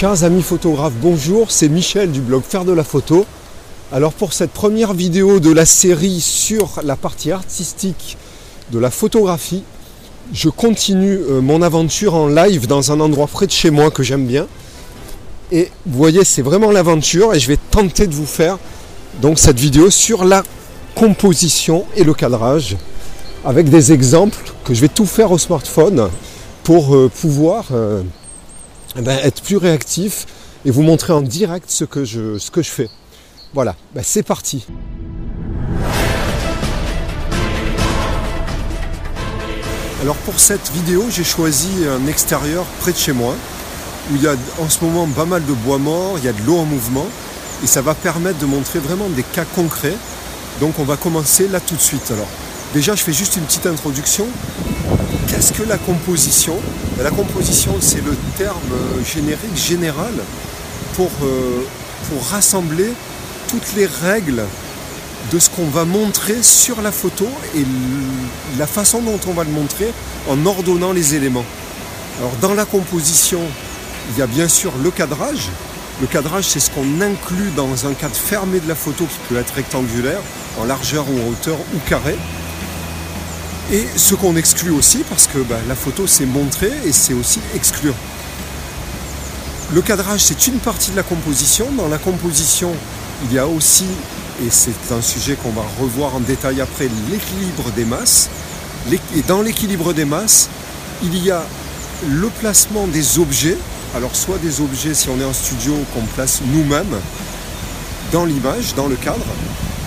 Chers amis photographes, bonjour, c'est Michel du blog Faire de la photo. Alors pour cette première vidéo de la série sur la partie artistique de la photographie, je continue euh, mon aventure en live dans un endroit près de chez moi que j'aime bien. Et vous voyez, c'est vraiment l'aventure et je vais tenter de vous faire donc cette vidéo sur la composition et le cadrage avec des exemples que je vais tout faire au smartphone pour euh, pouvoir euh, ben, être plus réactif et vous montrer en direct ce que je, ce que je fais. Voilà, ben, c'est parti. Alors pour cette vidéo, j'ai choisi un extérieur près de chez moi, où il y a en ce moment pas mal de bois mort, il y a de l'eau en mouvement, et ça va permettre de montrer vraiment des cas concrets. Donc on va commencer là tout de suite. Alors déjà, je fais juste une petite introduction. Qu'est-ce que la composition? La composition, c'est le terme générique, général, pour, euh, pour rassembler toutes les règles de ce qu'on va montrer sur la photo et la façon dont on va le montrer en ordonnant les éléments. Alors dans la composition, il y a bien sûr le cadrage. Le cadrage, c'est ce qu'on inclut dans un cadre fermé de la photo qui peut être rectangulaire, en largeur ou en hauteur ou carré. Et ce qu'on exclut aussi, parce que bah, la photo c'est montrer et c'est aussi exclure. Le cadrage, c'est une partie de la composition. Dans la composition, il y a aussi et c'est un sujet qu'on va revoir en détail après, l'équilibre des masses. Et dans l'équilibre des masses, il y a le placement des objets, alors soit des objets si on est en studio qu'on place nous-mêmes dans l'image, dans le cadre,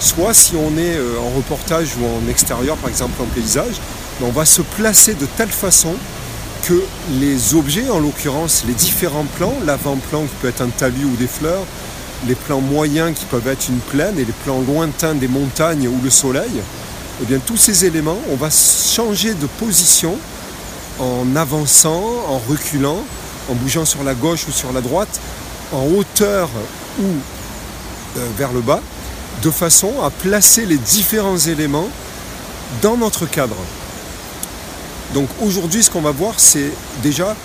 soit si on est euh, en reportage ou en extérieur, par exemple en paysage, on va se placer de telle façon que les objets, en l'occurrence les différents plans, l'avant-plan qui peut être un talus ou des fleurs, les plans moyens qui peuvent être une plaine et les plans lointains des montagnes ou le soleil, eh bien tous ces éléments, on va changer de position en avançant, en reculant, en bougeant sur la gauche ou sur la droite, en hauteur ou euh, vers le bas, de façon à placer les différents éléments dans notre cadre. Donc aujourd'hui, ce qu'on va voir, c'est déjà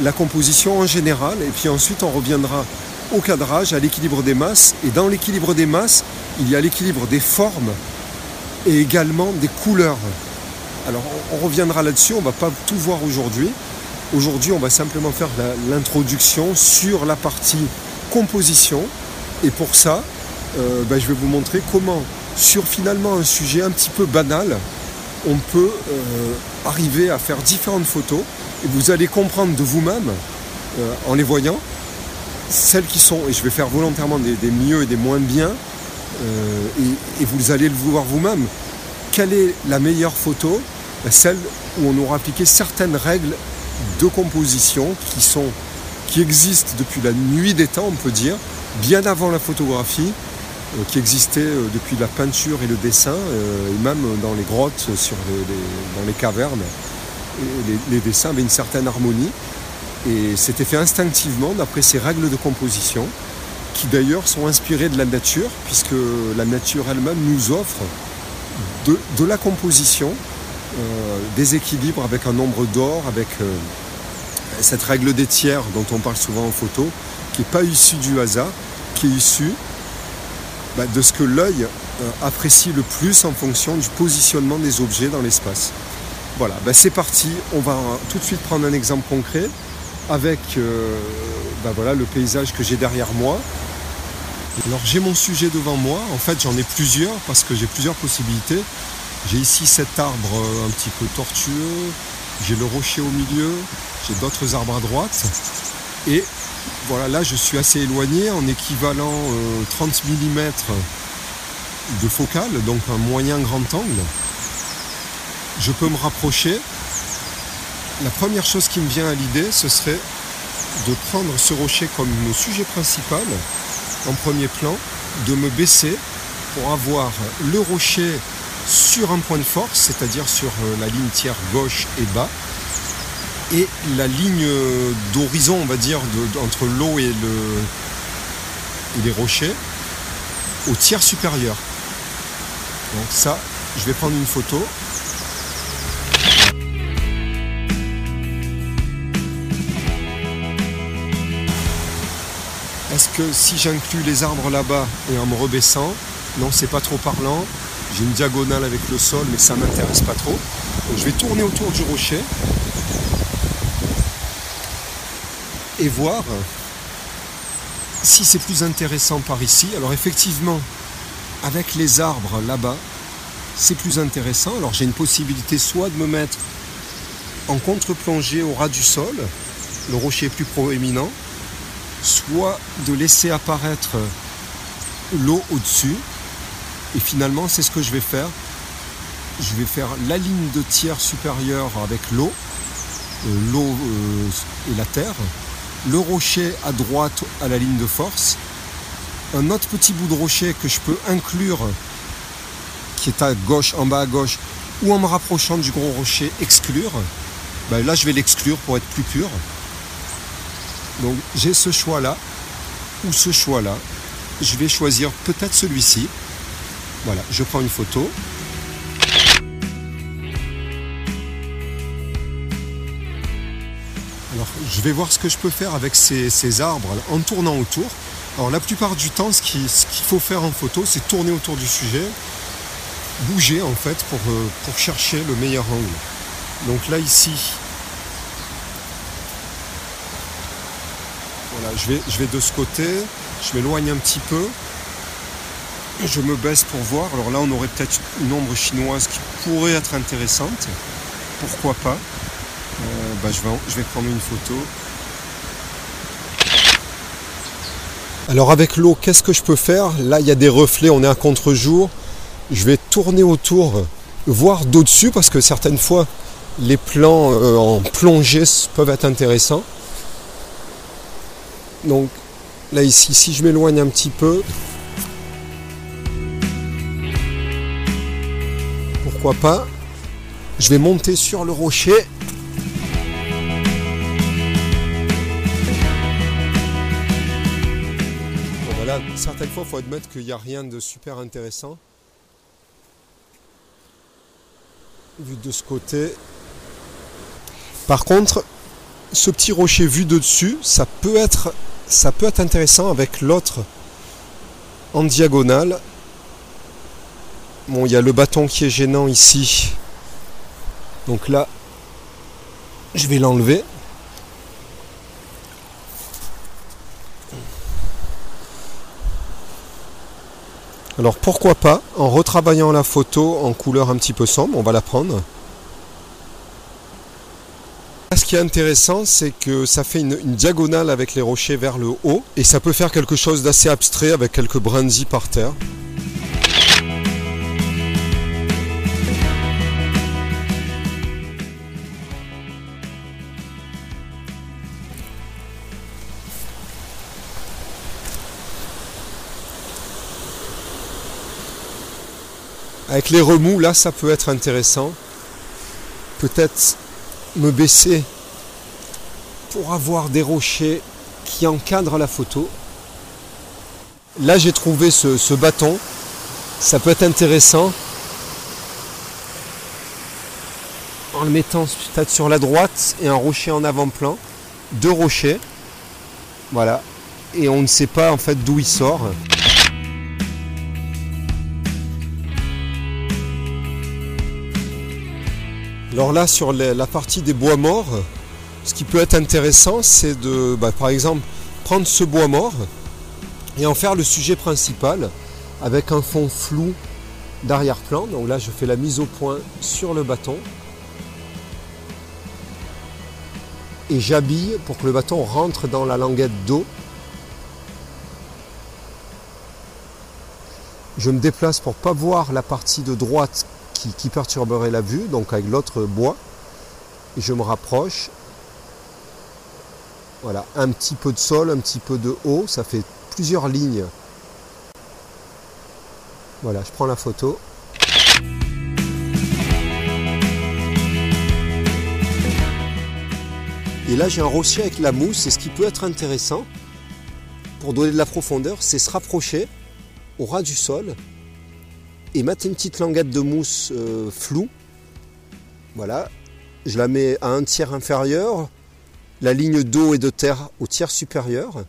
la composition en général, et puis ensuite on reviendra au cadrage, à l'équilibre des masses. Et dans l'équilibre des masses, il y a l'équilibre des formes et également des couleurs. Alors on reviendra là-dessus, on ne va pas tout voir aujourd'hui. Aujourd'hui, on va simplement faire l'introduction sur la partie composition. Et pour ça, euh, ben, je vais vous montrer comment, sur finalement un sujet un petit peu banal, on peut euh, arriver à faire différentes photos. Et vous allez comprendre de vous-même, euh, en les voyant, celles qui sont, et je vais faire volontairement des, mieux et des moins bien, et, vous allez le voir vous-même, quelle est la meilleure photo? Ben, Celle où on aura appliqué certaines règles de composition qui, sont, qui existent depuis la nuit des temps, on peut dire, bien avant la photographie, qui existait euh, depuis la peinture et le dessin, et même dans les grottes, sur dans les cavernes. les dessins avaient une certaine harmonie. Et c'était fait instinctivement d'après ces règles de composition, qui d'ailleurs sont inspirées de la nature, puisque la nature elle-même nous offre de, la composition, euh, des équilibres avec un nombre d'or, avec euh, cette règle des tiers dont on parle souvent en photo, qui n'est pas issue du hasard, qui est issue bah, de ce que l'œil euh, apprécie le plus en fonction du positionnement des objets dans l'espace. Voilà, bah, c'est parti, on va tout de suite prendre un exemple concret avec euh, ben voilà, le paysage que j'ai derrière moi. Alors j'ai mon sujet devant moi, en fait j'en ai plusieurs parce que j'ai plusieurs possibilités. J'ai ici cet arbre euh, un petit peu tortueux, j'ai le rocher au milieu, j'ai d'autres arbres à droite. Et voilà, là je suis assez éloigné en équivalent 30 euh, mm de focale, donc un moyen grand angle. Je peux me rapprocher la première chose qui me vient à l'idée, ce serait de prendre ce rocher comme mon sujet principal en premier plan, de me baisser pour avoir le rocher sur un point de force, c'est-à-dire sur euh, la ligne tiers gauche et bas, et la ligne d'horizon, on va dire, entre l'eau et, le, et les rochers, au tiers supérieur. Donc ça, je vais prendre une photo Est-ce que si j'inclus les arbres là-bas et en me rebaissant, non, c'est pas trop parlant. J'ai une diagonale avec le sol, mais ça m'intéresse pas trop. Je vais tourner autour du rocher et voir si c'est plus intéressant par ici. Alors effectivement, avec les arbres là-bas, c'est plus intéressant. Alors j'ai une possibilité soit de me mettre en contre-plongée au ras du sol, le rocher est plus proéminent, soit de laisser apparaître l'eau au-dessus. Et finalement, c'est ce que je vais faire. Je vais faire la ligne de tiers supérieure avec l'eau, euh, l'eau euh, et la terre, le rocher à droite à la ligne de force, un autre petit bout de rocher que je peux inclure, qui est à gauche, en bas à gauche, ou en me rapprochant du gros rocher, exclure. Ben là, je vais l'exclure pour être plus pur. Donc j'ai ce choix-là ou ce choix-là. Je vais choisir peut-être celui-ci. Voilà, je prends une photo. Je vais voir ce que je peux faire avec ces, arbres en tournant autour. Alors la plupart du temps, ce qu'il faut faire en photo, c'est tourner autour du sujet, bouger en fait pour, euh, pour chercher le meilleur angle. Donc là ici, je vais, je vais de ce côté, je m'éloigne un petit peu, je me baisse pour voir. Alors là, on aurait peut-être une ombre chinoise qui pourrait être intéressante. Pourquoi pas? Bah, je, vais, je vais prendre une photo. Alors avec l'eau, qu'est-ce que je peux faire? Là, il y a des reflets, on est à contre-jour. Je vais tourner autour, voir d'au-dessus, parce que certaines fois, les plans euh, en plongée peuvent être intéressants. Donc là ici, si je m'éloigne un petit peu, pourquoi pas, je vais monter sur le rocher. Certaines fois, il faut admettre qu'il n'y a rien de super intéressant. Vu de ce côté. Par contre, ce petit rocher vu de dessus, ça peut être ça peut être intéressant avec l'autre en diagonale. Bon, il y a le bâton qui est gênant ici. Donc là, je vais l'enlever. Alors pourquoi pas, en retravaillant la photo en couleur un petit peu sombre, on va la prendre. Ce qui est intéressant, c'est que ça fait une, diagonale avec les rochers vers le haut et ça peut faire quelque chose d'assez abstrait avec quelques brindilles par terre. Avec les remous, là, ça peut être intéressant. Peut-être me baisser pour avoir des rochers qui encadrent la photo. Là j'ai trouvé ce, bâton, ça peut être intéressant en le mettant peut-être sur la droite et un rocher en avant-plan, deux rochers, voilà, et on ne sait pas en fait d'où il sort. Alors là, sur la partie des bois morts, ce qui peut être intéressant, c'est de, bah, par exemple, prendre ce bois mort et en faire le sujet principal avec un fond flou d'arrière-plan. Donc là, je fais la mise au point sur le bâton. Et j'habille pour que le bâton rentre dans la languette d'eau. Je me déplace pour pas voir la partie de droite qui, perturberait la vue, donc avec l'autre bois. Je me rapproche. Voilà, un petit peu de sol, un petit peu de haut, ça fait plusieurs lignes. Voilà, je prends la photo. Et là, j'ai un rocher avec la mousse. Et ce qui peut être intéressant, pour donner de la profondeur, c'est se rapprocher au ras du sol et mettre une petite languette de mousse euh, floue. Voilà, je la mets à un tiers inférieur, la ligne d'eau et de terre au tiers supérieur.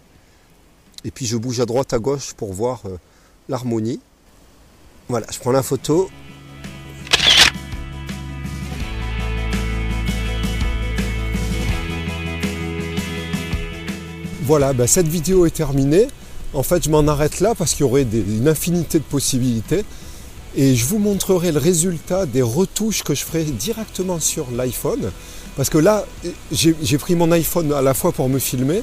Et puis je bouge à droite à gauche pour voir euh, l'harmonie. Voilà, je prends la photo. Voilà, ben, cette vidéo est terminée. En fait, je m'en arrête là parce qu'il y aurait une infinité de possibilités. Et je vous montrerai le résultat des retouches que je ferai directement sur l'iPhone. Parce que là, j'ai pris mon iPhone à la fois pour me filmer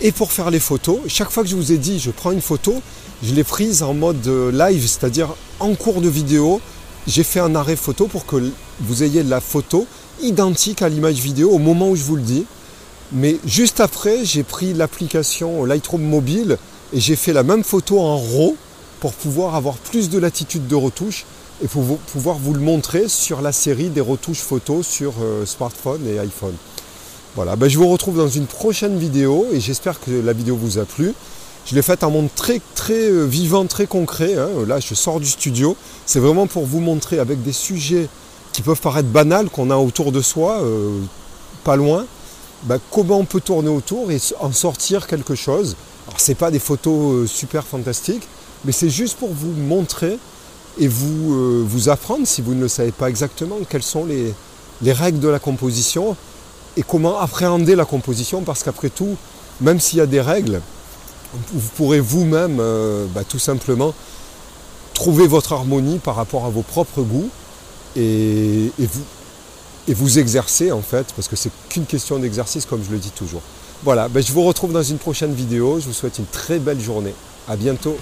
et pour faire les photos. Chaque fois que je vous ai dit je prends une photo, je l'ai prise en mode live, c'est-à-dire en cours de vidéo. J'ai fait un arrêt photo pour que vous ayez la photo identique à l'image vidéo au moment où je vous le dis. Mais juste après, j'ai pris l'application Lightroom mobile et j'ai fait la même photo en RAW pour pouvoir avoir plus de latitude de retouche et pour pouvoir vous le montrer sur la série des retouches photos sur euh, smartphone et iPhone. Voilà, ben je vous retrouve dans une prochaine vidéo et j'espère que la vidéo vous a plu. Je l'ai faite en monde très très euh, vivant, très concret. Hein. Là, je sors du studio. C'est vraiment pour vous montrer avec des sujets qui peuvent paraître banals qu'on a autour de soi, euh, pas loin, ben, comment on peut tourner autour et en sortir quelque chose. Alors, ce n'est pas des photos super fantastiques, mais c'est juste pour vous montrer et vous, euh, vous apprendre, si vous ne le savez pas exactement, quelles sont les, règles de la composition et comment appréhender la composition, parce qu'après tout, même s'il y a des règles, vous pourrez vous-même euh, bah, tout simplement trouver votre harmonie par rapport à vos propres goûts et, vous, et vous exercer en fait, parce que c'est qu'une question d'exercice comme je le dis toujours. Voilà, ben, je vous retrouve dans une prochaine vidéo, je vous souhaite une très belle journée. A bientôt